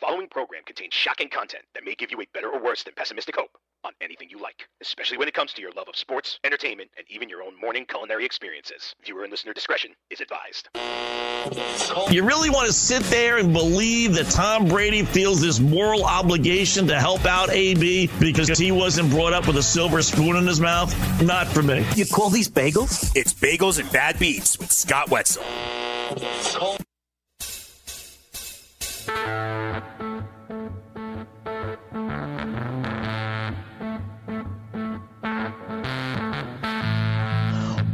following program contains shocking content that may give you a better or worse than pessimistic hope on anything you like, especially when it comes to your love of sports, entertainment, and even your own morning culinary experiences. Viewer and listener discretion is advised. You really want to sit there and believe that Tom Brady feels this moral obligation to help out AB because he wasn't brought up with a silver spoon in his mouth? Not for me. You call these bagels? It's Bagels and Bad Beats with Scott Wetzel. Thank you.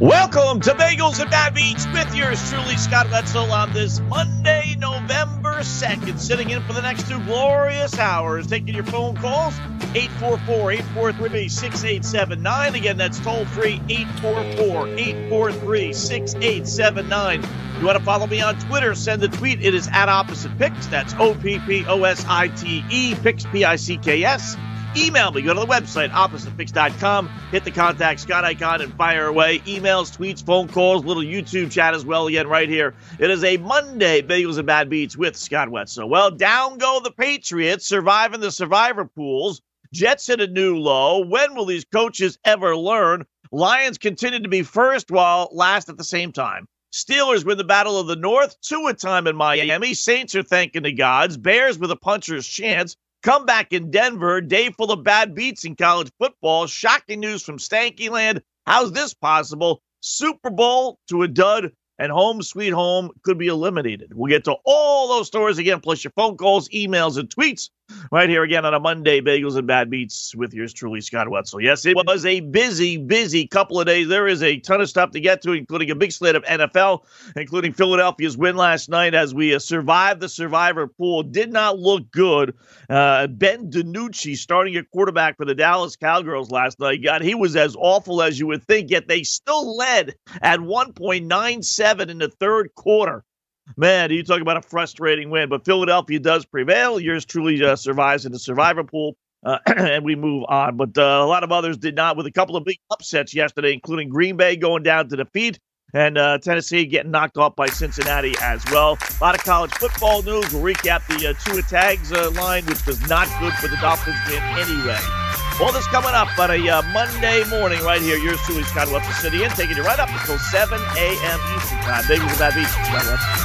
Welcome to Bagels and Bad Beats with yours truly, Scott Wetzel, on this Monday, November 2nd. Sitting in for the next two glorious hours, taking your phone calls, 844-843-6879. Again, that's toll free, 844-843-6879. You want to follow me on Twitter, send a tweet. It is at Opposite Picks. That's O-P-P-O-S-I-T-E, Picks, P-I-C-K-S. Email me. Go to the website, oppositepicks.com. Hit the contact Scott icon and fire away. Emails, tweets, phone calls, little YouTube chat as well. Again, right here. It is a Monday Bagels and Bad Beats with Scott Wetzel. Well, down go the Patriots, surviving the survivor pools. Jets hit a new low. When will these coaches ever learn? Lions continue to be first while last at the same time. Steelers win the Battle of the North, two a time in Miami. Saints are thanking the gods. Bears with a puncher's chance. Comeback in Denver, day full of bad beats in college football. Shocking news from Stanky Land. How's this possible? Super Bowl to a dud, and home sweet home could be eliminated. We'll get to all those stories again, plus your phone calls, emails, and tweets right here again on a Monday, Bagels and Bad Beats with yours truly, Scott Wetzel. Yes, it was a busy, busy couple of days. There is a ton of stuff to get to, including a big slate of NFL, including Philadelphia's win last night as we uh, survived the survivor pool. Did not look good. Uh, ben DiNucci starting at quarterback for the Dallas Cowgirls last night. God, he was as awful as you would think, yet they still led at 1.97 in the third quarter. Man, you talk about a frustrating win, but Philadelphia does prevail. Yours truly uh, survives in the survivor pool, uh, and we move on. But uh, a lot of others did not, with a couple of big upsets yesterday, including Green Bay going down to defeat and uh, Tennessee getting knocked off by Cincinnati as well. A lot of college football news. We'll recap the uh, Tua Tags uh, line, which was not good for the Dolphins in any way. All this coming up on a Monday morning right here. Yours truly, Scott Wetzel City, and taking you right up until 7 a.m. Eastern Time. Bagels and Bad Beats. Scott Wetzel.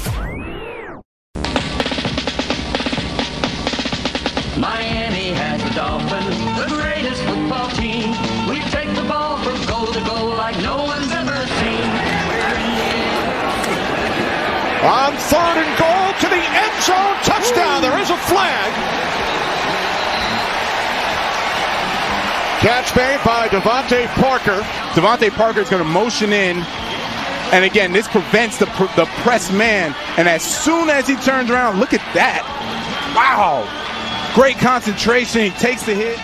On third and goal to the end zone, touchdown. There is a flag. Catch made by DeVante Parker. DeVante Parker is going to motion in. And again, this prevents the, the press man. And as soon as he turns around, look at that. Wow. Great concentration. He takes the hit.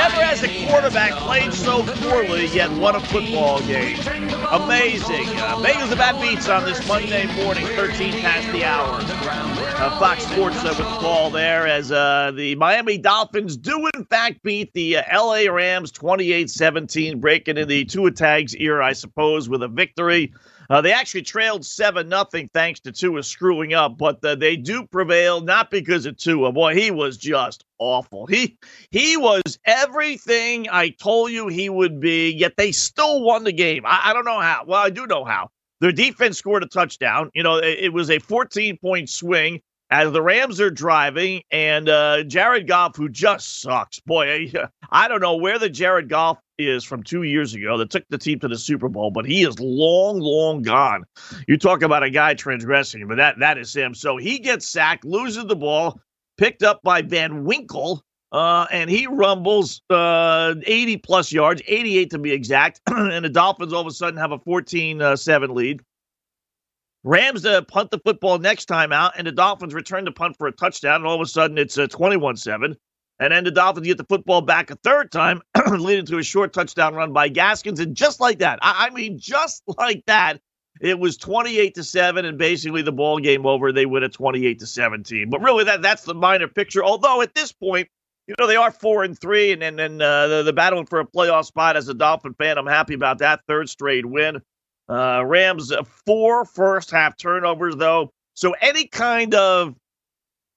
Never has a quarterback played so poorly yet won a football game. Amazing. Uh, and Bad Beats on this Monday morning, 13 past the hour. Uh, Fox Sports uh, with the call there as uh, the Miami Dolphins do in fact beat the uh, LA Rams 28-17, breaking in the Tua Tags era, I suppose, with a victory. Uh, they actually trailed 7 nothing thanks to Tua screwing up, but uh, they do prevail not because of Tua. Boy, he was just awful. He he was everything I told you he would be, yet they still won the game. I, I don't know how. Well, I do know how. Their defense scored a touchdown. You know, it, it was a 14 point swing as the Rams are driving, and uh, Jared Goff, who just sucks. Boy, I, I don't know where the Jared Goff is from two years ago that took the team to the Super Bowl, but he is long, long gone. You talk about a guy transgressing, but that that is him. So he gets sacked, loses the ball, picked up by Van Ginkel, uh, and he rumbles uh, 80 plus yards, 88 to be exact. and the Dolphins all of a sudden have a 14 uh, 7 lead. Rams uh, punt the football next time out, and the Dolphins return the punt for a touchdown, and all of a sudden it's uh, 21 7. And then the Dolphins get the football back a third time, leading to a short touchdown run by Gaskins. And just like that, I, I mean, just like that, it was 28 to 7, and basically the ball game over. They win at 28 to 17. But really, that that's the minor picture. Although at this point, you know, they are four and three, and then and, uh, the, the battling for a playoff spot as a Dolphin fan. I'm happy about that third straight win. Uh, Rams uh, four first half turnovers though, so any kind of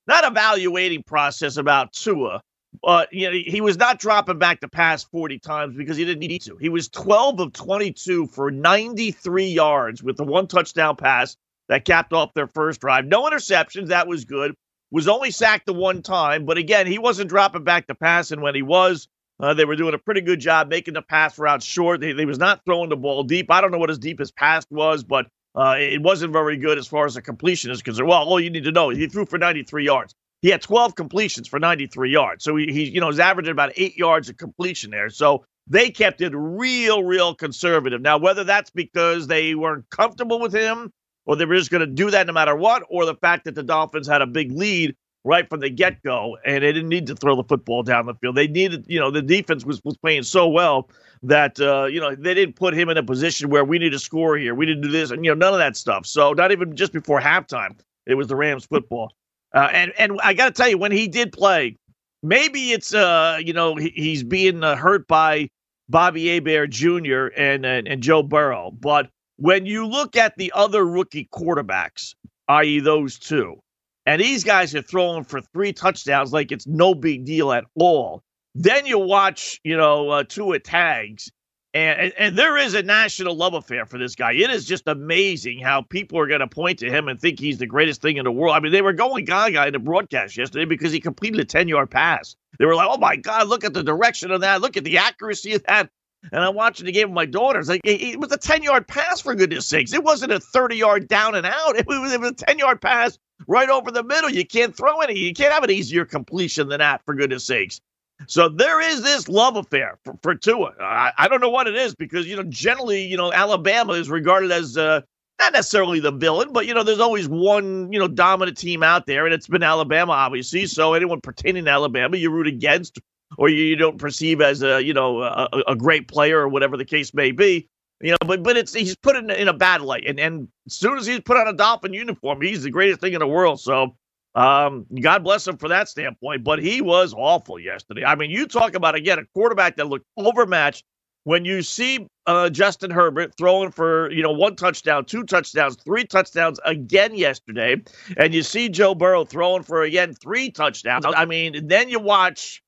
not evaluating process about Tua, but you know he was not dropping back to pass 40 times because he didn't need to. He was 12 of 22 for 93 yards with the one touchdown pass that capped off their first drive. No interceptions, that was good. Was only sacked the one time, but again, he wasn't dropping back to pass, and when he was, uh, they were doing a pretty good job making the pass route short. They, they was not throwing the ball deep. I don't know what his deepest pass was, but uh, it wasn't very good as far as the completion is concerned. Well, all you need to know, he threw for 93 yards. He had 12 completions for 93 yards. So he, he you know, is averaging about eight yards of completion there. So they kept it real, real conservative. Now, whether that's because they weren't comfortable with him or they were just going to do that no matter what, or the fact that the Dolphins had a big lead right from the get go, and they didn't need to throw the football down the field. They needed, you know, the defense was, was playing so well that, uh, you know, they didn't put him in a position where we need to score here. We to do this, and, you know, none of that stuff. So, not even just before halftime, it was the Rams football. Uh, and, and I got to tell you, when he did play, maybe it's, uh, you know, he, he's being uh, hurt by Bobby Hebert Jr. and, and, and Joe Burrow. But when you look at the other rookie quarterbacks, i.e., those two, and these guys are throwing for three touchdowns like it's no big deal at all. Then you watch, you know, uh, Tua tags, and, and, there is a national love affair for this guy. It is just amazing how people are going to point to him and think he's the greatest thing in the world. I mean, they were going gaga in the broadcast yesterday because he completed a 10 yard pass. They were like, oh my God, look at the direction of that. Look at the accuracy of that. And I'm watching the game with my daughters. Like it was a 10 yard pass for goodness sakes. It wasn't a 30 yard down and out. It was, it was a 10 yard pass right over the middle. You can't throw any. You can't have an easier completion than that, for goodness sakes. So there is this love affair for, for Tua. I, I, don't know what it is because you know generally you know Alabama is regarded as uh, not necessarily the villain, but you know there's always one you know dominant team out there, and it's been Alabama obviously. So anyone pertaining to Alabama, you root against or you, you don't perceive as a you know a, a great player or whatever the case may be. You know, but but it's he's put in, in a bad light, and and as soon as he's put on a Dolphin uniform, he's the greatest thing in the world. So, um, God bless him for that standpoint. But he was awful yesterday. I mean, you talk about again a quarterback that looked overmatched. When you see uh, Justin Herbert throwing for you know one touchdown, two touchdowns, three touchdowns again yesterday, and you see Joe Burrow throwing for again three touchdowns. I mean, then you watch,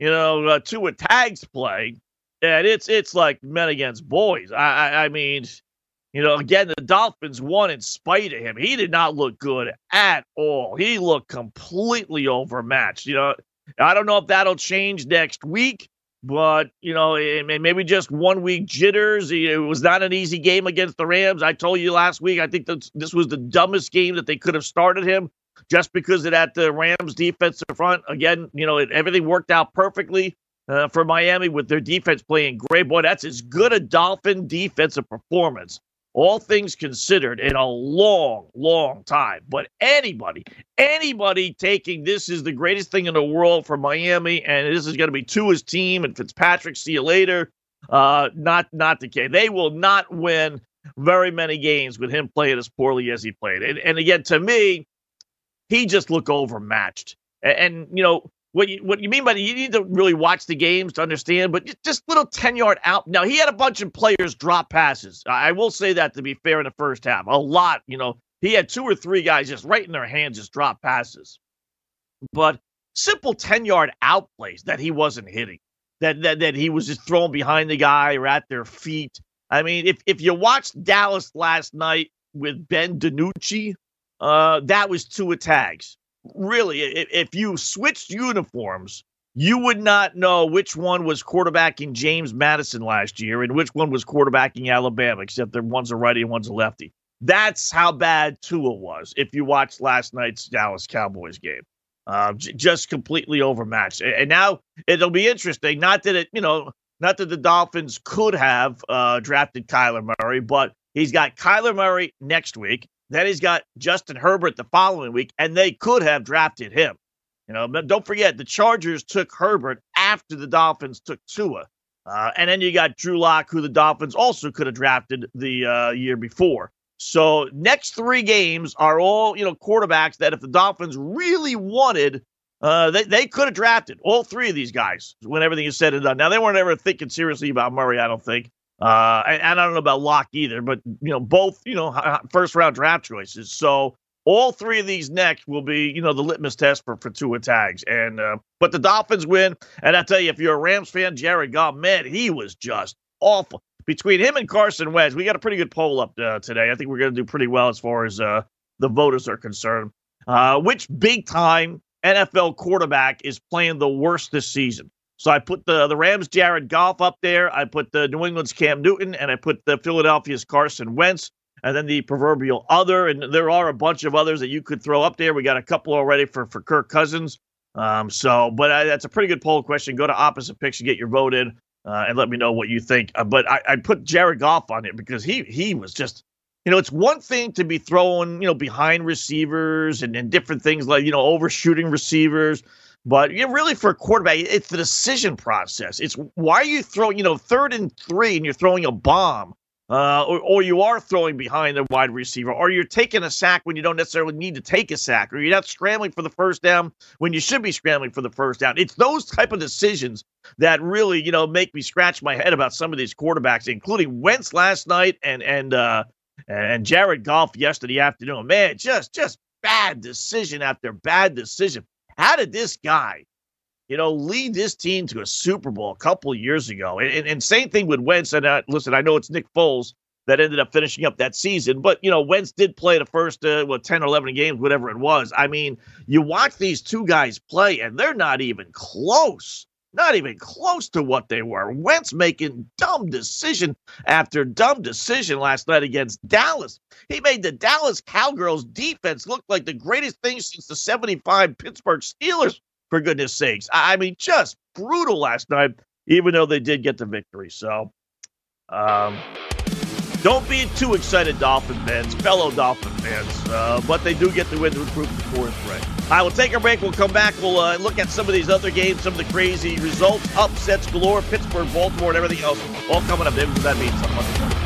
you know, uh, Tua Tags play and it's it's like men against boys. I, I, I mean, you know, again, the Dolphins won in spite of him. He did not look good at all. He looked completely overmatched. You know, I don't know if that'll change next week, but you know, maybe just one week jitters. It was not an easy game against the Rams. I told you last week. I think that this was the dumbest game that they could have started him, just because of that the Rams defensive front. Again, you know, it, everything worked out perfectly uh, for Miami with their defense playing great. Boy, that's as good a Dolphin defensive performance, all things considered, in a long, long time. But anybody, anybody taking this is the greatest thing in the world for Miami, and this is going to be to his team and Fitzpatrick, see you later. Uh, not, not the case. They will not win very many games with him playing as poorly as he played. And, and again, to me, he just looked overmatched. And, and you know, what you, what you mean by the, you need to really watch the games to understand, but just little 10 yard out. Now, he had a bunch of players drop passes. I will say that to be fair in the first half. A lot, you know, he had two or three guys just right in their hands, just drop passes. But simple 10 yard out plays that he wasn't hitting, that, that, that he was just throwing behind the guy or at their feet. I mean, if, if you watched Dallas last night with Ben DiNucci, uh, that was two tags. Really, if, you switched uniforms, you would not know which one was quarterbacking James Madison last year and which one was quarterbacking Alabama, except that one's a righty and one's a lefty. That's how bad Tua was if you watched last night's Dallas Cowboys game. Uh, j- just completely overmatched. And now it'll be interesting. Not that it, you know, not that the Dolphins could have uh, drafted Kyler Murray, but he's got Kyler Murray next week. Then he's got Justin Herbert the following week, and they could have drafted him. You know, but don't forget the Chargers took Herbert after the Dolphins took Tua. Uh, and then you got Drew Lock, who the Dolphins also could have drafted the uh, year before. So next three games are all you know quarterbacks that if the Dolphins really wanted, uh, they they could have drafted all three of these guys when everything is said and done. Now they weren't ever thinking seriously about Murray, I don't think. Uh, and, and I don't know about Lock either, but you know both you know first round draft choices. So all three of these next will be, you know, the litmus test for for Tua tags. And uh, but the Dolphins win, and I tell you, if you're a Rams fan, Jared Goff, man, he was just awful. Between him and Carson Wentz, we got a pretty good poll up uh, today. I think we're going to do pretty well as far as uh, the voters are concerned. Uh, which big time NFL quarterback is playing the worst this season? So I put the the Rams Jared Goff up there. I put the New England's Cam Newton, and I put the Philadelphia's Carson Wentz and then the proverbial other. And there are a bunch of others that you could throw up there. We got a couple already for for Kirk Cousins. Um, so, but I, that's a pretty good poll question. Go to opposite picks and get your vote in, uh, and let me know what you think. Uh, but I, I put Jared Goff on it because he he was just. You know, it's one thing to be throwing, you know, behind receivers and, and different things like, you know, overshooting receivers. But you know, really, for a quarterback, it's the decision process. It's why are you throwing, you know, third and three and you're throwing a bomb uh, or, or you are throwing behind the wide receiver, or you're taking a sack when you don't necessarily need to take a sack, or you're not scrambling for the first down when you should be scrambling for the first down. It's those type of decisions that really, you know, make me scratch my head about some of these quarterbacks, including Wentz last night and and uh, and Jared Goff yesterday afternoon. Man, just just bad decision after bad decision. How did this guy you know, lead this team to a Super Bowl a couple years ago. And, and, and same thing with Wentz. And uh, listen, I know it's Nick Foles that ended up finishing up that season, but, you know, Wentz did play the first, uh, what, 10 or 11 games, whatever it was. I mean, you watch these two guys play, and they're not even close. Not even close to what they were. Wentz making dumb decision after dumb decision last night against Dallas. He made the Dallas Cowgirls defense look like the greatest thing since the 75 Pittsburgh Steelers for goodness sakes. I mean, just brutal last night, even though they did get the victory. So, um, don't be too excited, Dolphin fans, fellow Dolphin fans. Uh, but they do get the win to improve the fourth threat. I will take a break. We'll come back. We'll uh, look at some of these other games, some of the crazy results, upsets galore, Pittsburgh, Baltimore, and everything else. All coming up. That means something.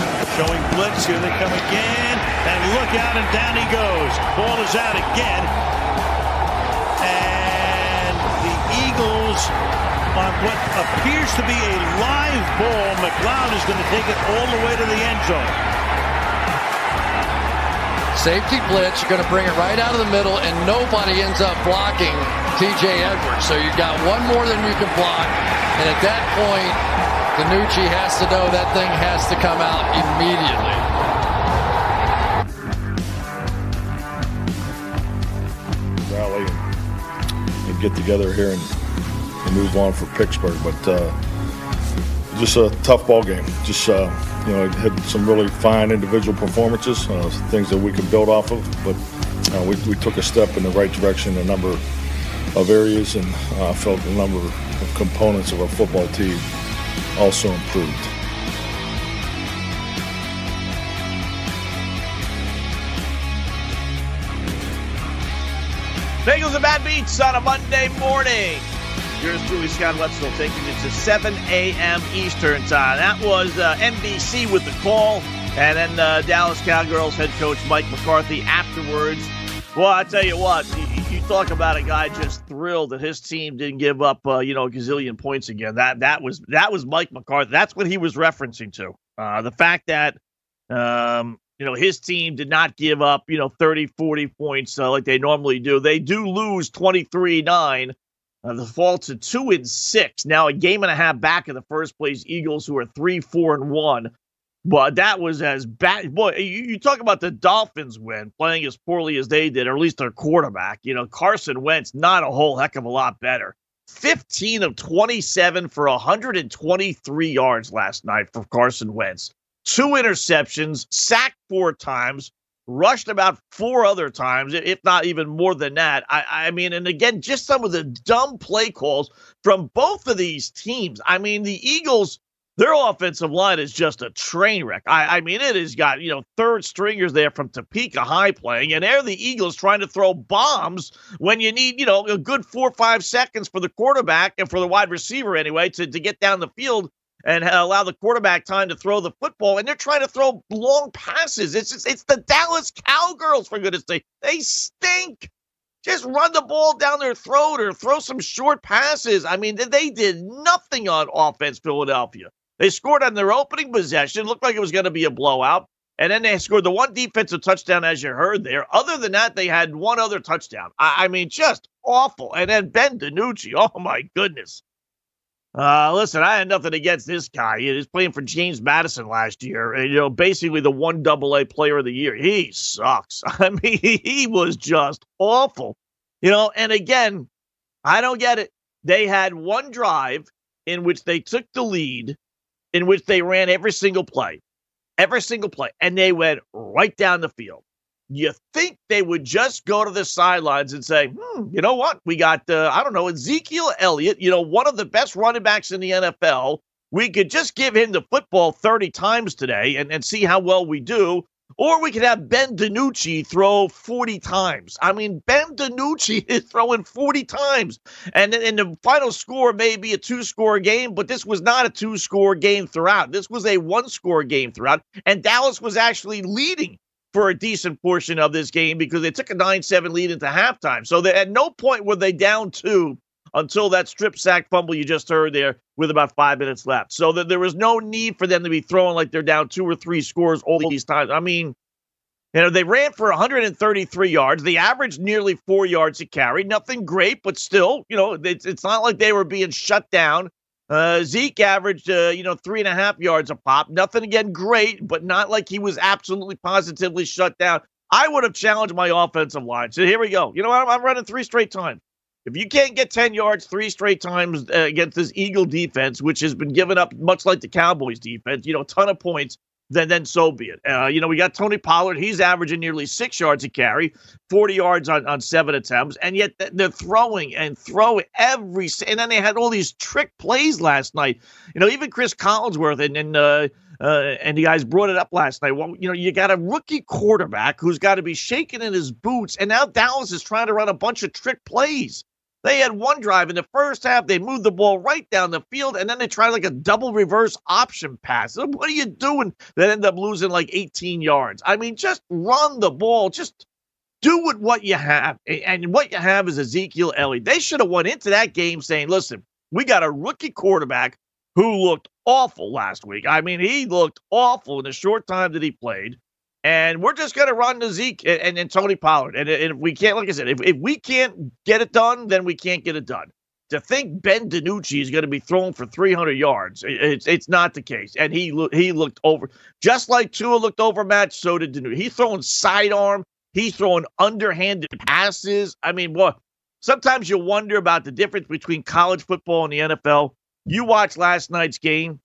Showing blitz. Here they come again. And look out, and down he goes. Ball is out again. And the Eagles, on what appears to be a live ball, McLeod is going to take it all the way to the end zone. Safety blitz, you're going to bring it right out of the middle, and nobody ends up blocking TJ Edwards. So you've got one more than you can block. And at that point, DiNucci has to know that thing has to come out immediately. Rally and get together here and, and move on for Pittsburgh. But uh, just a tough ball game. Just uh, you know, had some really fine individual performances, uh, things that we can build off of. But uh, we, we took a step in the right direction in a number of areas, and I felt a number of components of our football team also improved. Bagels and Bad Beats on a Monday morning. Yours truly, Scott Wetzel, taking it to 7 a.m. Eastern time. That was uh, NBC with the call, and then uh, Dallas Cowgirls head coach Mike McCarthy afterwards. Well, I tell you what, talk about a guy just thrilled that his team didn't give up, uh, you know, a gazillion points again. That that was that was Mike McCarthy. That's what he was referencing to. Uh, the fact that um, you know, his team did not give up, you know, 30, 40 points uh, like they normally do. They do lose 23 9. Uh, the fall to two and six. Now a game and a half back in the first place Eagles, who are three, four, and one. But that was as bad. Boy, you, you talk about the Dolphins win playing as poorly as they did, or at least their quarterback. You know, Carson Wentz not a whole heck of a lot better. 15 of 27 for 123 yards last night for Carson Wentz two interceptions, sacked four times, rushed about four other times, if not even more than that. I, I, mean, and again, just some of the dumb play calls from both of these teams. I mean, the Eagles, their offensive line is just a train wreck. I, I mean, it has got, you know, third stringers there from Topeka High playing, and they're the Eagles trying to throw bombs when you need, you know, a good four or five seconds for the quarterback and for the wide receiver anyway to, to get down the field and allow the quarterback time to throw the football. And they're trying to throw long passes. It's just, it's the Dallas Cowgirls, for goodness sake. They stink. Just run the ball down their throat or throw some short passes. I mean, they did nothing on offense, Philadelphia. They scored on their opening possession, looked like it was going to be a blowout. And then they scored the one defensive touchdown, as you heard there. Other than that, they had one other touchdown. I, I mean, just awful. And then Ben DiNucci, oh my goodness. Uh, listen, I had nothing against this guy. He was playing for James Madison last year, and, you know, basically the one double A player of the year. He sucks. I mean, he was just awful. You know, and again, I don't get it. They had one drive in which they took the lead, in which they ran every single play, every single play, and they went right down the field you think they would just go to the sidelines and say, hmm, you know what? We got, uh, I don't know, Ezekiel Elliott, you know, one of the best running backs in the NFL. We could just give him the football 30 times today and, and see how well we do. Or we could have Ben DiNucci throw 40 times. I mean, Ben DiNucci is throwing 40 times. And, and the final score may be a two score game, but this was not a two score game throughout. This was a one score game throughout. And Dallas was actually leading for a decent portion of this game because they took a 9 7 lead into halftime. So at no point were they down two until that strip sack fumble you just heard there with about five minutes left. So that there was no need for them to be throwing like they're down two or three scores all these times. I mean, you know, they ran for 133 yards. They averaged nearly four yards a carry. Nothing great, but still, you know, it's, it's not like they were being shut down. Uh, Zeke averaged, uh, you know, three and a half yards a pop. Nothing again great, but not like he was absolutely positively shut down. I would have challenged my offensive line. So here we go. You know what? I'm, I'm running three straight times. If you can't get 10 yards three straight times uh, against this Eagle defense, which has been given up much like the Cowboys defense, you know, a ton of points, then then so be it. Uh, you know, we got Tony Pollard. He's averaging nearly six yards a carry, 40 yards on, on seven attempts, and yet they're throwing and throwing every. And then they had all these trick plays last night. You know, even Chris Collinsworth and and uh, uh, and the guys brought it up last night. Well, you know, you got a rookie quarterback who's got to be shaking in his boots, and now Dallas is trying to run a bunch of trick plays. They had one drive in the first half. They moved the ball right down the field, and then they tried like a double reverse option pass. What are you doing? That end up losing like 18 yards. I mean, just run the ball. Just do with what you have. And what you have is Ezekiel Elliott. They should have went into that game saying, listen, we got a rookie quarterback who looked awful last week. I mean, he looked awful in the short time that he played. And we're just going to run to Zeke and, and, and Tony Pollard. And, and, if we can't, like I said, if, if we can't get it done, then we can't get it done. To think Ben DiNucci is going to be thrown for 300 yards, it's it's not the case. And he he looked over, just like Tua looked overmatched, so did DiNucci. He's throwing sidearm, he's throwing underhanded passes. I mean, what? Sometimes you wonder about the difference between college football and the NFL. You watch last night's game,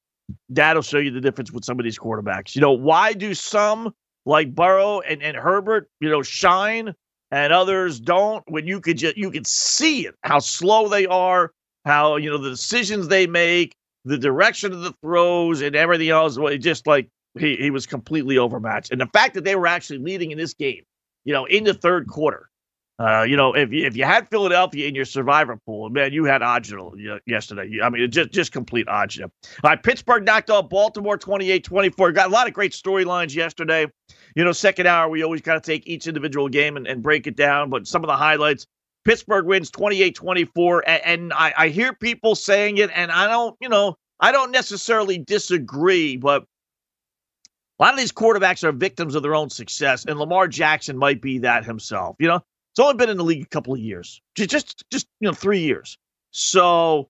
that'll show you the difference with some of these quarterbacks. You know, why do some like Burrow and, and Herbert, you know, shine and others don't. When you could just you could see it, how slow they are, how you know the decisions they make, the direction of the throws, and everything else. Well, just like he he was completely overmatched, and the fact that they were actually leading in this game, you know, in the third quarter. Uh, you know, if if you had Philadelphia in your survivor pool, man, you had agita yesterday. I mean, just just complete agita. All right, Pittsburgh knocked off Baltimore 28-24. Got a lot of great storylines yesterday. You know, second hour, we always kind of take each individual game and, and break it down, but some of the highlights. Pittsburgh wins 28-24, and, and I, I hear people saying it, and I don't, you know, I don't necessarily disagree, but a lot of these quarterbacks are victims of their own success, and Lamar Jackson might be that himself. You know, it's only been in the league a couple of years, just, just, you know, three years. So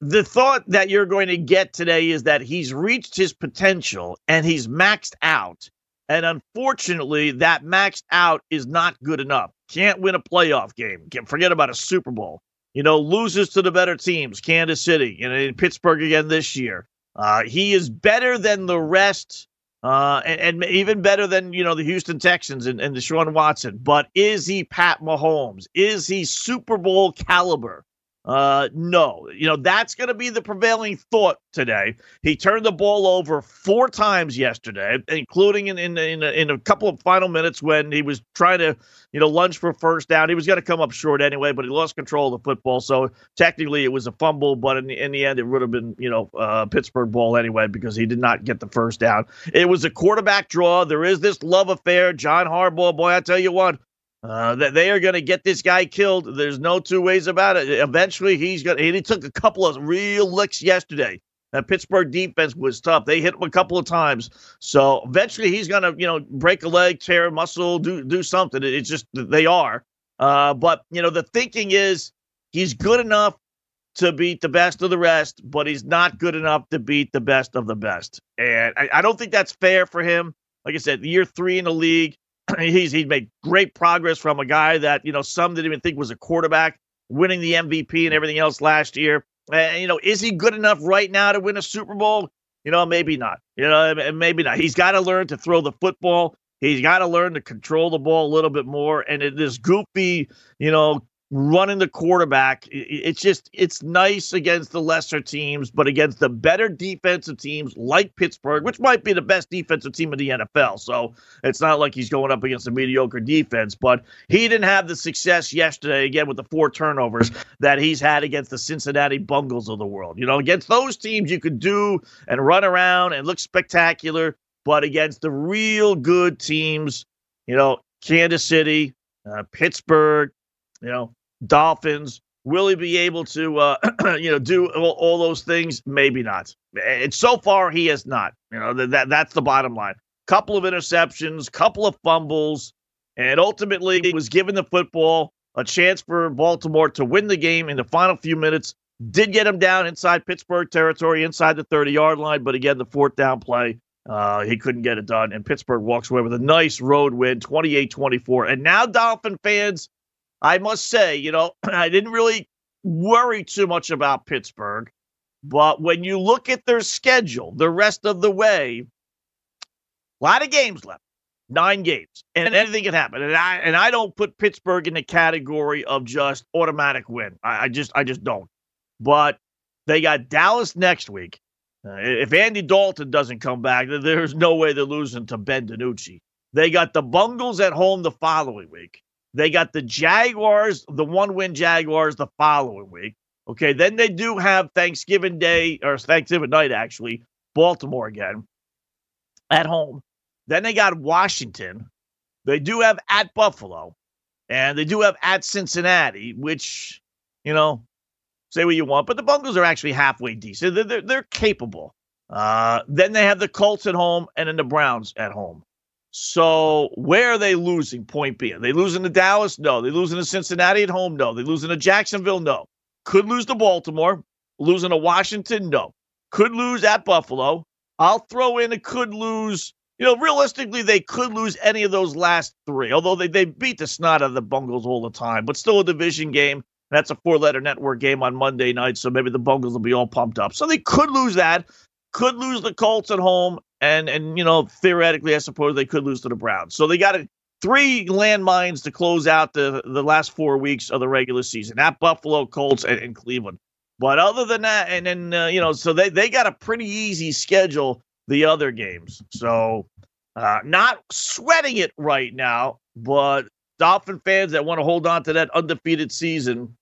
the thought that you're going to get today is that he's reached his potential and he's maxed out. And unfortunately, that maxed out is not good enough. Can't win a playoff game. Can't forget about a Super Bowl. You know, loses to the better teams, Kansas City, and in Pittsburgh again this year. Uh, he is better than the rest uh, and, and, even better than you know the Houston Texans and, and Deshaun Watson. But is he Pat Mahomes? Is he Super Bowl caliber? Uh, no, you know that's going to be the prevailing thought today. He turned the ball over four times yesterday, including in in in a, in a couple of final minutes when he was trying to you know lunge for first down. He was going to come up short anyway, but he lost control of the football. So technically, it was a fumble, but in the in the end, it would have been you know uh, Pittsburgh ball anyway because he did not get the first down. It was a quarterback draw. There is this love affair. John Harbaugh, boy, I tell you what, uh, that they are going to get this guy killed. There's no two ways about it. Eventually, he's going. to He took a couple of real licks yesterday. That Pittsburgh defense was tough. They hit him a couple of times. So eventually, he's going to, you know, break a leg, tear a muscle, do do something. It's just they are. Uh, but you know, the thinking is he's good enough to beat the best of the rest, but he's not good enough to beat the best of the best. And I, I don't think that's fair for him. Like I said, year three in the league he's he's made great progress from a guy that you know some didn't even think was a quarterback, winning the MVP and everything else last year. And you know, is he good enough right now to win a Super Bowl? You know, maybe not. You know, maybe not. He's got to learn to throw the football. He's got to learn to control the ball a little bit more. And it, this goofy, you know, running the quarterback. It's just it's nice against the lesser teams, but against the better defensive teams like Pittsburgh, which might be the best defensive team in the NFL. So it's not like he's going up against a mediocre defense, but he didn't have the success yesterday again with the four turnovers that he's had against the Cincinnati Bungles of the world. You know, against those teams you could do and run around and look spectacular, but against the real good teams, you know, Kansas City, uh, Pittsburgh, you know, Dolphins. Will he be able to, uh, you know, do all, all, those things? Maybe not. And so far, he has not. You know, that that's the bottom line. Couple of interceptions, couple of fumbles, and ultimately he was given the football, a chance for Baltimore to win the game in the final few minutes. Did get him down inside Pittsburgh territory, inside the 30 yard line, but again, the fourth down play, uh, he couldn't get it done. And Pittsburgh walks away with a nice road win, 28 24. And now, Dolphin fans, I must say, you know, I didn't really worry too much about Pittsburgh. But when you look at their schedule, the rest of the way, a lot of games left, nine games, and anything can happen. And I and I don't put Pittsburgh in the category of just automatic win. I, I just I just don't. But they got Dallas next week. Uh, if Andy Dalton doesn't come back, there's no way they're losing to Ben DiNucci. They got the Bungles at home the following week. They got the Jaguars, the one win Jaguars the following week. Okay. Then they do have Thanksgiving Day or Thanksgiving night, actually, Baltimore again at home. Then they got Washington. They do have at Buffalo. And they do have at Cincinnati, which, you know, say what you want, but the Bungles are actually halfway decent. They're, they're, they're capable. Uh, then they have the Colts at home and then the Browns at home. So where are they losing? Point B. Are they losing to Dallas? No. They losing to Cincinnati at home? No. They losing to Jacksonville? No. Could lose to Baltimore. Losing to Washington? No. Could lose at Buffalo. I'll throw in a could lose. You know, realistically, they could lose any of those last three, although they, they beat the snot out of the Bungles all the time, but still a division game. That's a four letter network game on Monday night, so maybe the Bungles will be all pumped up. So they could lose that, could lose the Colts at home, and and you know theoretically, I suppose they could lose to the Browns. So they got to three landmines to close out the, the last four weeks of the regular season at Buffalo, Colts, and, and Cleveland. But other than that, and then, uh, you know, so they, they got a pretty easy schedule the other games. So uh, not sweating it right now, but Dolphin fans that want to hold on to that undefeated season,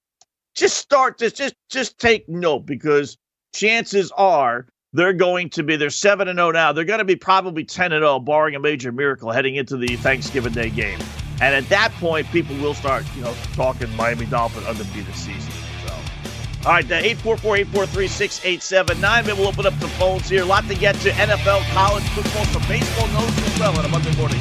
just start just just just take note because chances are they're going to be they're 7 and 0 now. They're going to be probably 10 and 0 barring a major miracle heading into the Thanksgiving Day game. And at that point people will start, you know, talking Miami Dolphin undefeated season. So all right, the 844-843-6879. Maybe we'll open up the phones here. A lot to get to. NFL, college football, some baseball notes as well on a Monday morning.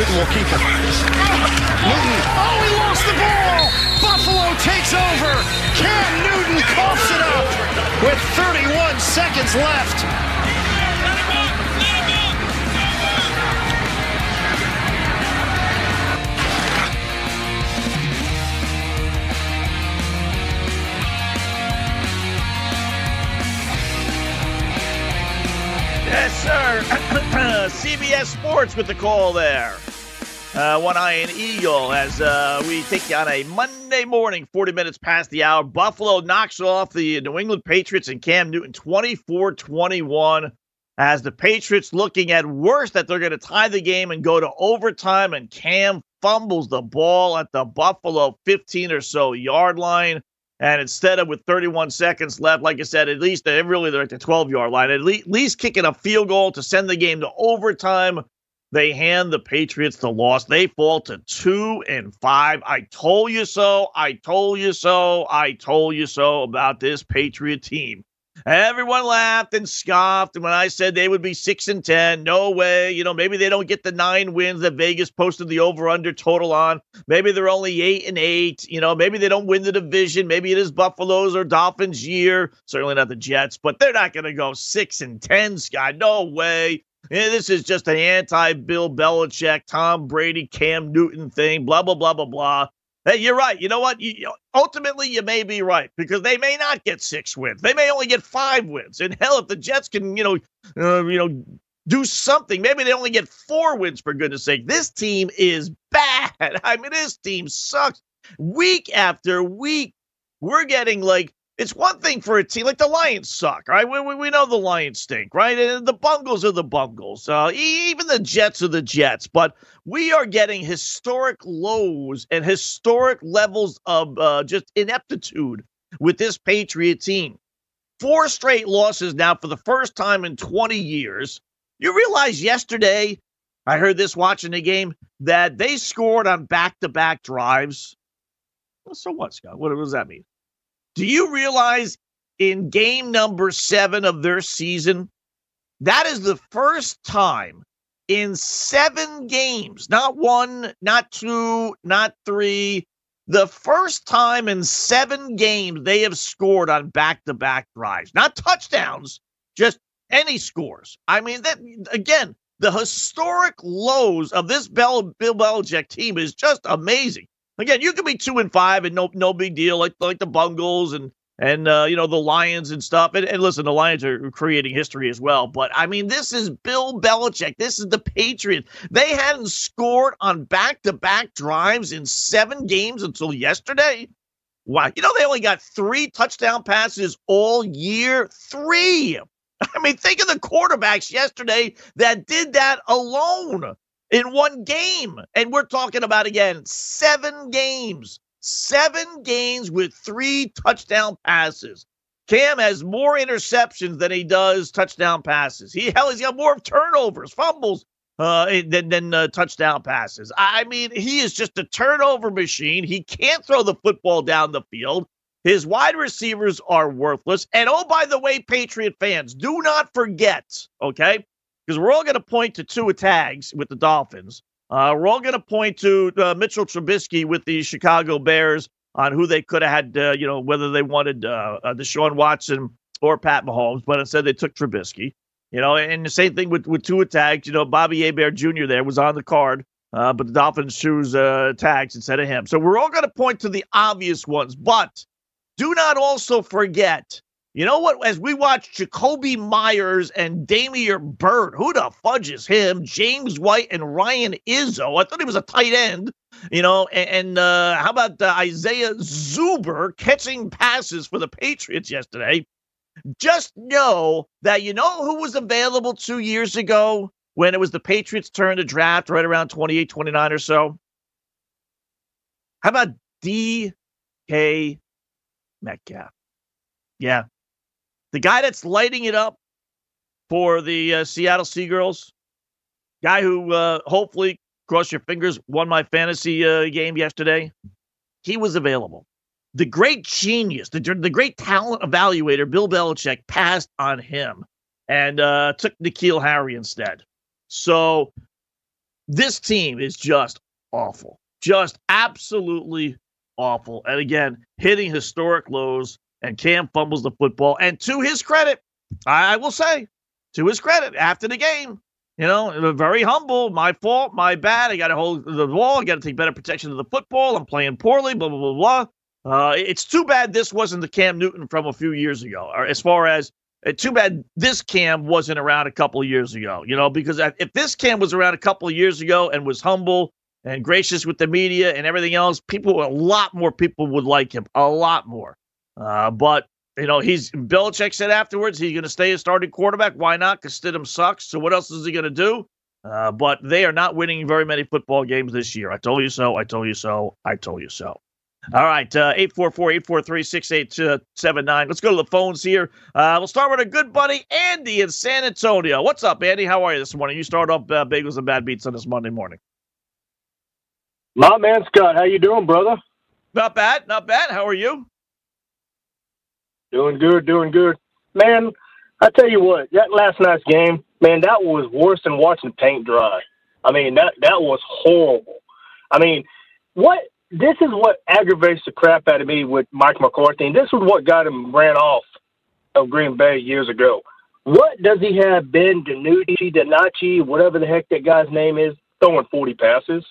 Newton will keep it. Newton. Oh, he lost the ball. Buffalo takes over. Cam Newton coughs it up with 31 seconds left. Yes, sir. CBS Sports with the call there. Uh, one eye and eagle as uh, we take you on a Monday morning, 40 minutes past the hour. Buffalo knocks off the New England Patriots and Cam Newton 24 21 as the Patriots looking at worst that they're going to tie the game and go to overtime, and Cam fumbles the ball at the Buffalo 15 or so yard line. And instead of with 31 seconds left, like I said, at least they're really they're at the 12 yard line, at at least kicking a field goal to send the game to overtime. They hand the Patriots the loss. They fall to two and five. I told you so. I told you so. I told you so about this Patriot team. Everyone laughed and scoffed when I said they would be six and ten. No way. You know, maybe they don't get the nine wins that Vegas posted the over/under total on. Maybe they're only eight and eight. You know, maybe they don't win the division. Maybe it is Buffalo's or Dolphins' year. Certainly not the Jets, but they're not going to go six and ten, Scott. No way. Yeah, this is just an anti-Bill Belichick, Tom Brady, Cam Newton thing. Blah blah blah blah blah. Hey, you're right. You know what? You, ultimately, you may be right because they may not get six wins. They may only get five wins. And hell, if the Jets can, you know, uh, you know, do something, maybe they only get four wins. For goodness' sake, this team is bad. I mean, this team sucks. Week after week, we're getting like it's one thing for a team like the Lions suck, right? We, we, we know the Lions stink, right? And the Bungles are the Bungles. Uh, even the Jets are the Jets. But we are getting historic lows and historic levels of uh, just ineptitude with this Patriot team. Four straight losses now for the first time in 20 years. You realize yesterday, I heard this watching the game, that they scored on back to back drives. So what, Scott? What does that mean? Do you realize in game number seven of their season, that is the first time in seven games, not one, not two, not three, the first time in seven games they have scored on back to back drives, not touchdowns, just any scores. I mean, that again, the historic lows of this Bill, Belichick team is just amazing. Again, you can be two and five and no no big deal, like like the Bungles and and uh, you know the Lions and stuff. And, and, listen, the Lions are creating history as well. But I mean, this is Bill Belichick. This is the Patriots. They hadn't scored on back-to-back drives in seven games until yesterday. Wow, you know they only got three touchdown passes all year. Three. I mean, think of the quarterbacks yesterday that did that alone in one game. And we're talking about, again, seven games, seven games with three touchdown passes. Cam has more interceptions than he does touchdown passes. He hell, he's got more turnovers, fumbles, uh, than, than uh, touchdown passes. I mean, he is just a turnover machine. He can't throw the football down the field. His wide receivers are worthless. And oh, by the way, Patriot fans, do not forget, okay? Because we're all going to point to two Tags with the Dolphins. Uh, we're all going to point to uh, Mitchell Trubisky with the Chicago Bears on who they could have had, uh, you know, whether they wanted uh, uh, Deshaun Watson or Pat Mahomes, but instead they took Trubisky. You know, and the same thing with with Tua Tags. You know, Bobby Hebert Jr. there was on the card, uh, but the Dolphins choose uh, Tags instead of him. So we're all going to point to the obvious ones, but do not also forget. You know what? As we watch Jakobi Meyers and Damiere Byrd, who the fudge is him? James White and Ryan Izzo. I thought he was a tight end. You know, and, and uh, how about uh, Isaiah Zuber catching passes for the Patriots yesterday? Just know that you know who was available two years ago when it was the Patriots' turn to draft, right around 28, 29 or so? How about DK Metcalf? Yeah. The guy that's lighting it up for the uh, Seattle Seagirls, guy who uh, hopefully, cross your fingers, won my fantasy uh, game yesterday. He was available the great genius, the, the great talent evaluator, Bill Belichick, passed on him and uh, took N'Keal Harry instead. So this team is just awful, just absolutely awful. And again, hitting historic lows, and Cam fumbles the football. And to his credit, I will say, to his credit, after the game, you know, very humble. My fault, my bad. I got to hold the ball. I got to take better protection of the football. I'm playing poorly. Blah blah blah blah. Uh, it's too bad this wasn't the Cam Newton from a few years ago, or as far as uh, too bad this Cam wasn't around a couple of years ago, you know, because if this Cam was around a couple of years ago and was humble and gracious with the media and everything else, people, a lot more people would like him, a lot more. Uh, but, you know, he's, Belichick said afterwards he's going to stay a starting quarterback. Why not? Because Stidham sucks. So what else is he going to do? Uh, but they are not winning very many football games this year. I told you so. I told you so. I told you so. All right, uh, 844-843-6879. Let's go to the phones here. Uh, we'll start with a good buddy, Andy in San Antonio. What's up, Andy? How are you this morning? You start off uh, bagels and bad beats on this Monday morning. My man, Scott. How you doing, brother? Not bad, not bad. How are you? Doing good, doing good. Man, I tell you what, that last night's game, man, that was worse than watching paint dry. I mean, that that was horrible. I mean, what this is what aggravates the crap out of me with Mike McCarthy, and this is what got him ran off of Green Bay years ago. What does he have Ben DiNucci, Donachi, whatever the heck that guy's name is, throwing 40 passes?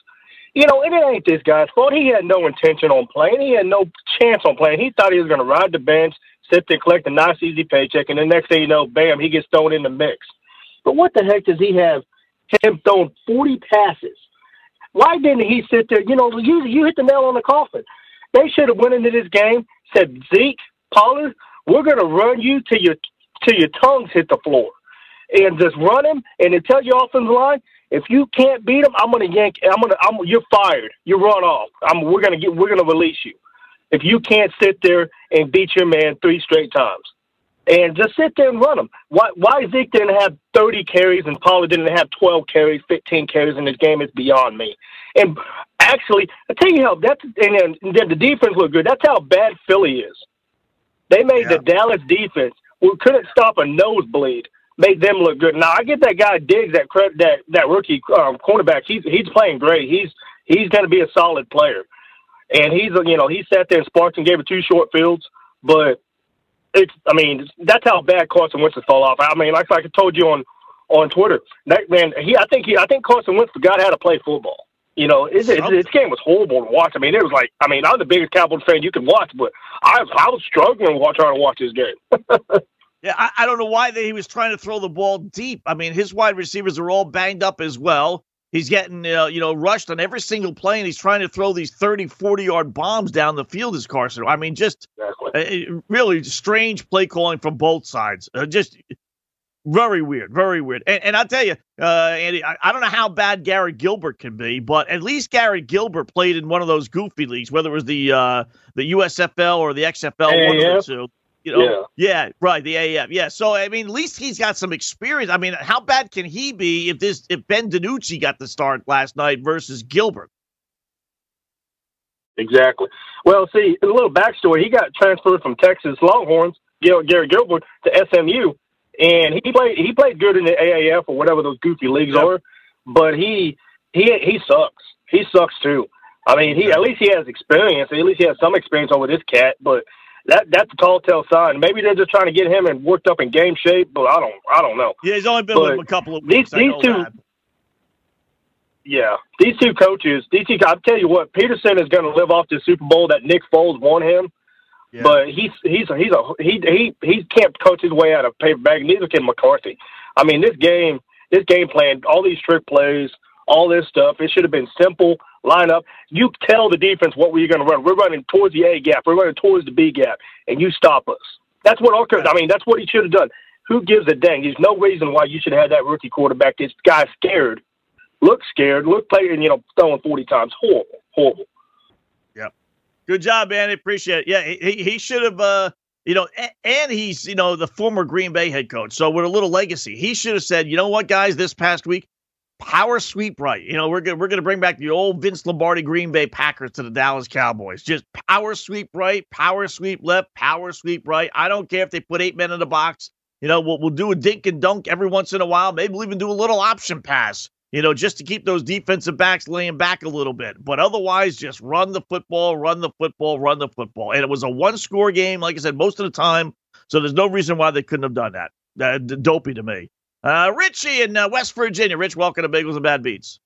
You know, and it ain't this guy's fault. He had no intention on playing. He had no chance on playing. He thought he was going to ride the bench, sit there, collect a nice, easy paycheck, and the next thing you know, bam, he gets thrown in the mix. But what the heck does he have him throwing 40 passes? Why didn't he sit there? You know, you you hit the nail on the coffin. They should have went into this game, said Zeke, Pollard, we're going to run you till your till your tongues hit the floor, and just run him. And then tell your offensive line, if you can't beat him, I'm going to yank. I'm to. I'm. You're fired. You run off. I'm. We're to get. We're going to release you. If you can't sit there and beat your man three straight times and just sit there and run them. Why, why Zeke didn't have 30 carries and Pollard didn't have 12 carries, 15 carries in this game is beyond me. And actually, I tell you how that's and then the defense looked good. That's how bad Philly is. They made yeah. the Dallas defense who couldn't stop a nosebleed. Made them look good. Now I get that guy Diggs, that that that rookie um, cornerback. He's he's playing great. He's he's going to be a solid player, and he's you know he sat there and sparked and gave it two short fields, but it's I mean that's how bad Carson Wentz fall off. I mean, like, like I told you on on Twitter, that man, he I think he I think Carson Wentz forgot how to play football. You know, it, it, this game was horrible to watch. I mean, it was like I mean, I'm the biggest Cowboys fan you can watch, but I I was struggling while trying to watch this game. yeah, I, I don't know why they, he was trying to throw the ball deep. I mean, his wide receivers are all banged up as well. He's getting, uh, you know, rushed on every single play, and he's trying to throw these 30, 40 yard bombs down the field as Carson. I mean, just exactly. uh, really strange play calling from both sides. Uh, just very weird, very weird. And, and I'll tell you, uh, Andy, I, I, don't know how bad Gary Gilbert can be, but at least Gary Gilbert played in one of those goofy leagues, whether it was the uh, the USFL or the XFL, one of the two. You know, yeah. yeah, right. The AAF, yeah. So I mean, at least he's got some experience. I mean, how bad can he be if this if Ben DiNucci got the start last night versus Gilbert? Exactly. Well, see, a little backstory. He got transferred from Texas Longhorns, Gary Gilbert, to SMU, and he played he played good in the AAF or whatever those goofy leagues yep. are, but he he he sucks. He sucks too. I mean, he at least he has experience. At least he has some experience over this cat, but that that's a tall tale sign. Maybe they're just trying to get him and worked up in game shape, but I don't I don't know. Yeah, he's only been but with him a couple of weeks. These, these two, that. yeah, these two coaches, these two. I'll tell you what, Pederson is going to live off the Super Bowl that Nick Foles won him. Yeah. But he's he's he's a he he he can't coach his way out of paper bag. Neither can McCarthy. I mean, this game, this game plan, all these trick plays, all this stuff. It should have been simple line up. You tell the defense what we're going to run. We're running towards the A gap. We're running towards the B gap, and you stop us. That's what coach. I mean, that's what he should have done. Who gives a dang? There's no reason why you should have that rookie quarterback. This guy scared, look scared, look playing, you know, throwing forty times. Horrible, horrible. Yep. Good job, man. I appreciate it. Yeah, he, he should have. uh you know, and he's, you know, the former Green Bay head coach. So with a little legacy, he should have said, you know what, guys, this past week, power sweep right. You know, we're gonna we're gonna bring back the old Vince Lombardi Green Bay Packers to the Dallas Cowboys. Just power sweep right, power sweep left, power sweep right. I don't care if they put eight men in the box. You know, we'll we'll do a dink and dunk every once in a while. Maybe we'll even do a little option pass. You know, just to keep those defensive backs laying back a little bit. But otherwise, just run the football, run the football, run the football. And it was a one score game, like I said, most of the time. So there's no reason why they couldn't have done that. Uh, dopey to me. Uh, Richie in uh, West Virginia. Rich, welcome to Bagels and Bad Beats.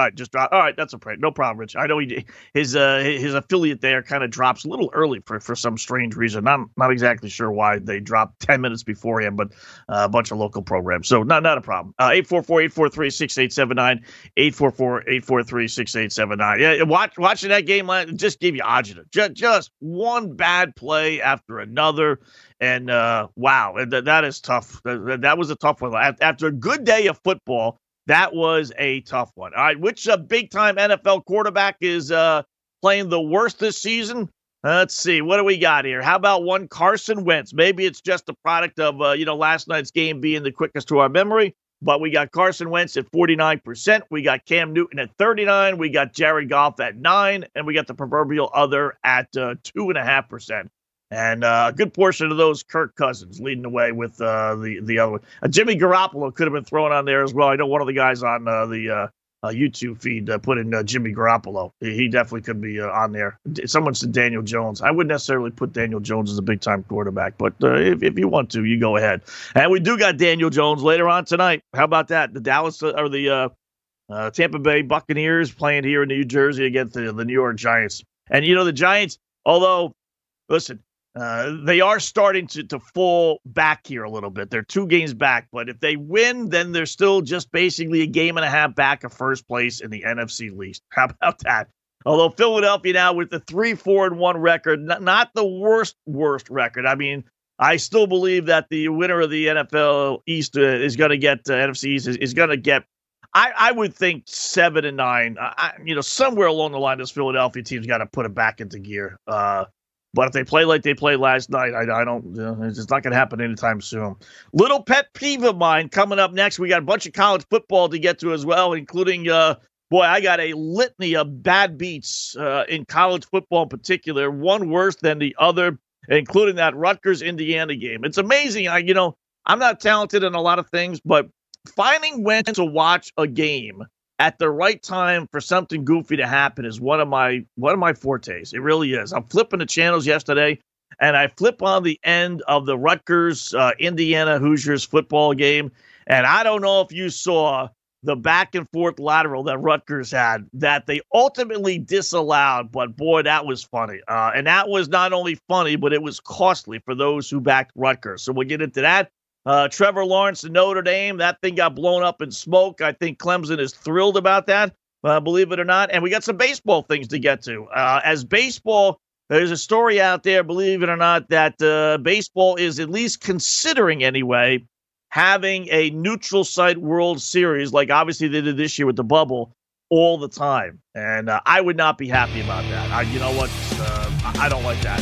All right, just drop. All right, that's a prank. No problem, Rich. I know he his uh his affiliate there kind of drops a little early for for some strange reason. Not not exactly sure why they dropped ten minutes before him, but uh, a bunch of local programs. So not not a problem. Uh, eight four four eight four three six eight seven nine eight four four eight four three six eight seven nine. Yeah, watch watching that game just gave you agita. Just just one bad play after another. And uh, wow, that, that is tough. That, that was a tough one. After a good day of football, that was a tough one. All right, which uh, big time NFL quarterback is uh, playing the worst this season? let's see. What do we got here? How about one Carson Wentz? Maybe it's just a product of uh, you know last night's game being the quickest to our memory. But we got Carson Wentz at 49%. We got Cam Newton at 39. We got Jared Goff at 9. And we got the proverbial other at uh, 2.5%. And uh, a good portion of those, Kirk Cousins leading the way with uh, the the other one. Uh, Jimmy Garoppolo could have been thrown on there as well. I know one of the guys on uh, the uh, uh, YouTube feed put in Jimmy Garoppolo. He definitely could be on there. Someone said Daniel Jones. I wouldn't necessarily put Daniel Jones as a big time quarterback, but if, if you want to, you go ahead. And we do got Daniel Jones later on tonight. How about that? The Dallas or the Tampa Bay Buccaneers playing here in New Jersey against the, the New York Giants. And you know the Giants, although listen, uh, they are starting to, to fall back here a little bit. They're two games back, but if they win, then they're still just basically a game and a half back of first place in the NFC least. How about that? Although Philadelphia now with the three, four, and one record, not, not the worst, worst record. I mean, I still believe that the winner of the NFL East uh, is going to get uh, NFC East is, is going to get. I, I would think seven and nine. I, you know, somewhere along the line, this Philadelphia team's got to put it back into gear. Uh, but if they play like they played last night, I, I don't. it's not going to happen anytime soon. Little pet peeve of mine coming up next. We got a bunch of college football to get to as well, including uh, boy, I got a litany of bad beats uh, in college football in particular, one worse than the other, including that Rutgers Indiana game. It's amazing. I, you know, I'm not talented in a lot of things, but finding when to watch a game at the right time for something goofy to happen is one of my one of my fortes. It really is. I'm flipping the channels yesterday, and I flip on the end of the Rutgers uh, Indiana Hoosiers football game, and I don't know if you saw the back and forth lateral that Rutgers had that they ultimately disallowed. But boy, that was funny, uh, and that was not only funny, but it was costly for those who backed Rutgers. So we'll get into that. Uh, Trevor Lawrence to Notre Dame, that thing got blown up in smoke. I think Clemson is thrilled about that, uh, believe it or not. And we got some baseball things to get to. Uh, as baseball, there's a story out there, believe it or not, that uh, baseball is at least considering anyway having a neutral site World Series, like obviously they did this year with the bubble, all the time. And uh, I would not be happy about that. I, you know what? Uh, I don't like that.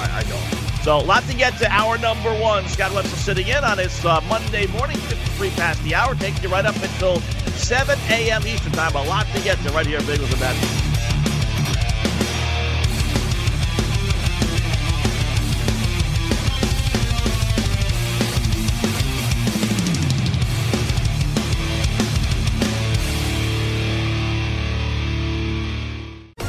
I, I know. So, a lot to get to hour number one. Scott Wetzel sitting in on his uh, Monday morning, 53 past the hour, taking you right up until 7 a.m. Eastern Time. A lot to get to right here, Big with the Bad.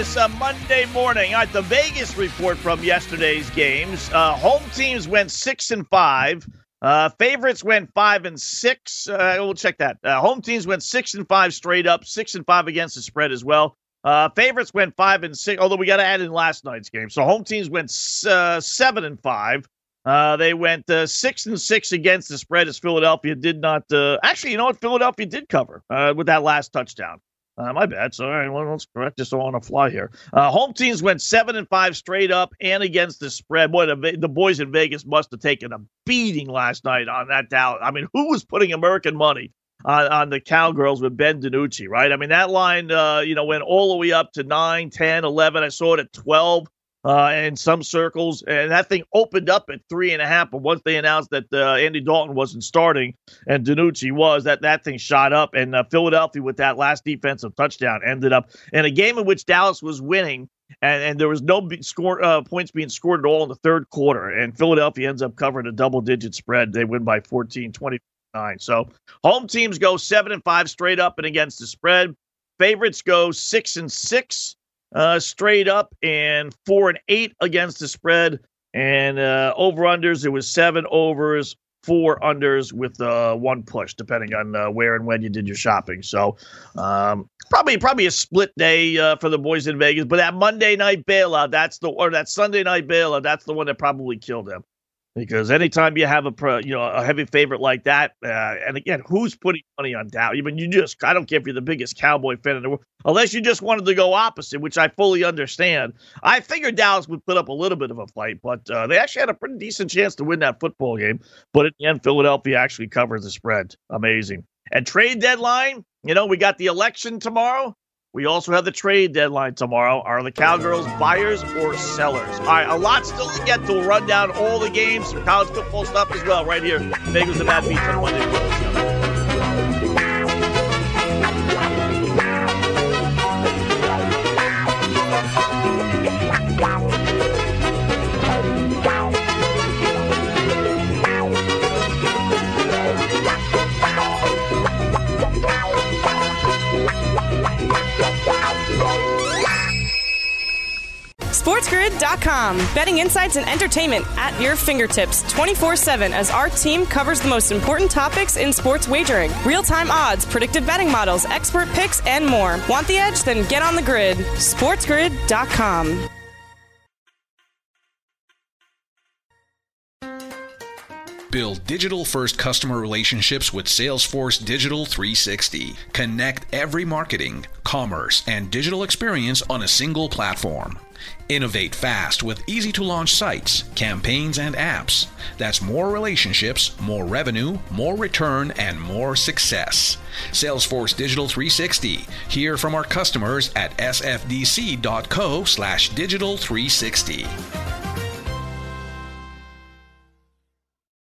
This uh, Monday morning. All right, the Vegas report from yesterday's games. Uh, home teams went six and five. Uh, favorites went five and six. Uh, we'll check that. Uh, home teams went six and five straight up, six and five against the spread as well. Uh, favorites went five and six, although we got to add in last night's game. So home teams went seven and five. they went six and six against the spread as Philadelphia did not. actually, you know what? Philadelphia did cover with that last touchdown. Uh, my bad. So, all right, let's correct this on a fly here. Uh, home teams went seven and five straight up and against the spread. Boy, the, the boys in Vegas must have taken a beating last night on that Dallas. I mean, who was putting American money on, on the Cowgirls with Ben DiNucci, right? I mean, that line, uh, you know, went all the way up to 9, 10, 11. I saw it at 12 uh, in some circles, and that thing opened up at three and a half. But once they announced that uh, Andy Dalton wasn't starting and DiNucci was, that that thing shot up. And uh, Philadelphia, with that last defensive touchdown, ended up in a game in which Dallas was winning. And, and there was no score uh, points being scored at all in the third quarter. And Philadelphia ends up covering a double digit spread. They win by 14, 29. So home teams go seven and five straight up and against the spread. Favorites go six and six uh, straight up and four and eight against the spread. And uh, over unders, it was seven overs, four unders with uh, one push, depending on uh, where and when you did your shopping. So um, probably probably a split day uh, for the boys in Vegas. But that Monday night bailout, that's the or that Sunday night bailout, that's the one that probably killed them because anytime you have a pro, you know a heavy favorite like that, uh, and again, who's putting money on Dow? Even you just I don't care if you're the biggest Cowboy fan in the world, unless you just wanted to go opposite, which I fully understand. I figured Dallas would put up a little bit of a fight, but uh, they actually had a pretty decent chance to win that football game. But in the end, Philadelphia actually covers the spread. Amazing. And trade deadline, you know, we got the election tomorrow. We also have the trade deadline tomorrow. Are the Cowgirls buyers or sellers? All right, a lot still to get to. We'll run down all the games, some college football stuff as well, right here. Bagels and Bad Beats on Monday. SportsGrid.com. Betting insights and entertainment at your fingertips 24 7 as our team covers the most important topics in sports wagering real time odds, predictive betting models, expert picks, and more. Want the edge? Then get on the grid. SportsGrid.com. Build digital first customer relationships with Salesforce Digital 360. Connect every marketing, commerce, and digital experience on a single platform. Innovate fast with easy to launch sites, campaigns, and apps. That's more relationships, more revenue, more return, and more success. Salesforce Digital 360. Hear from our customers at sfdc.co slash digital 360.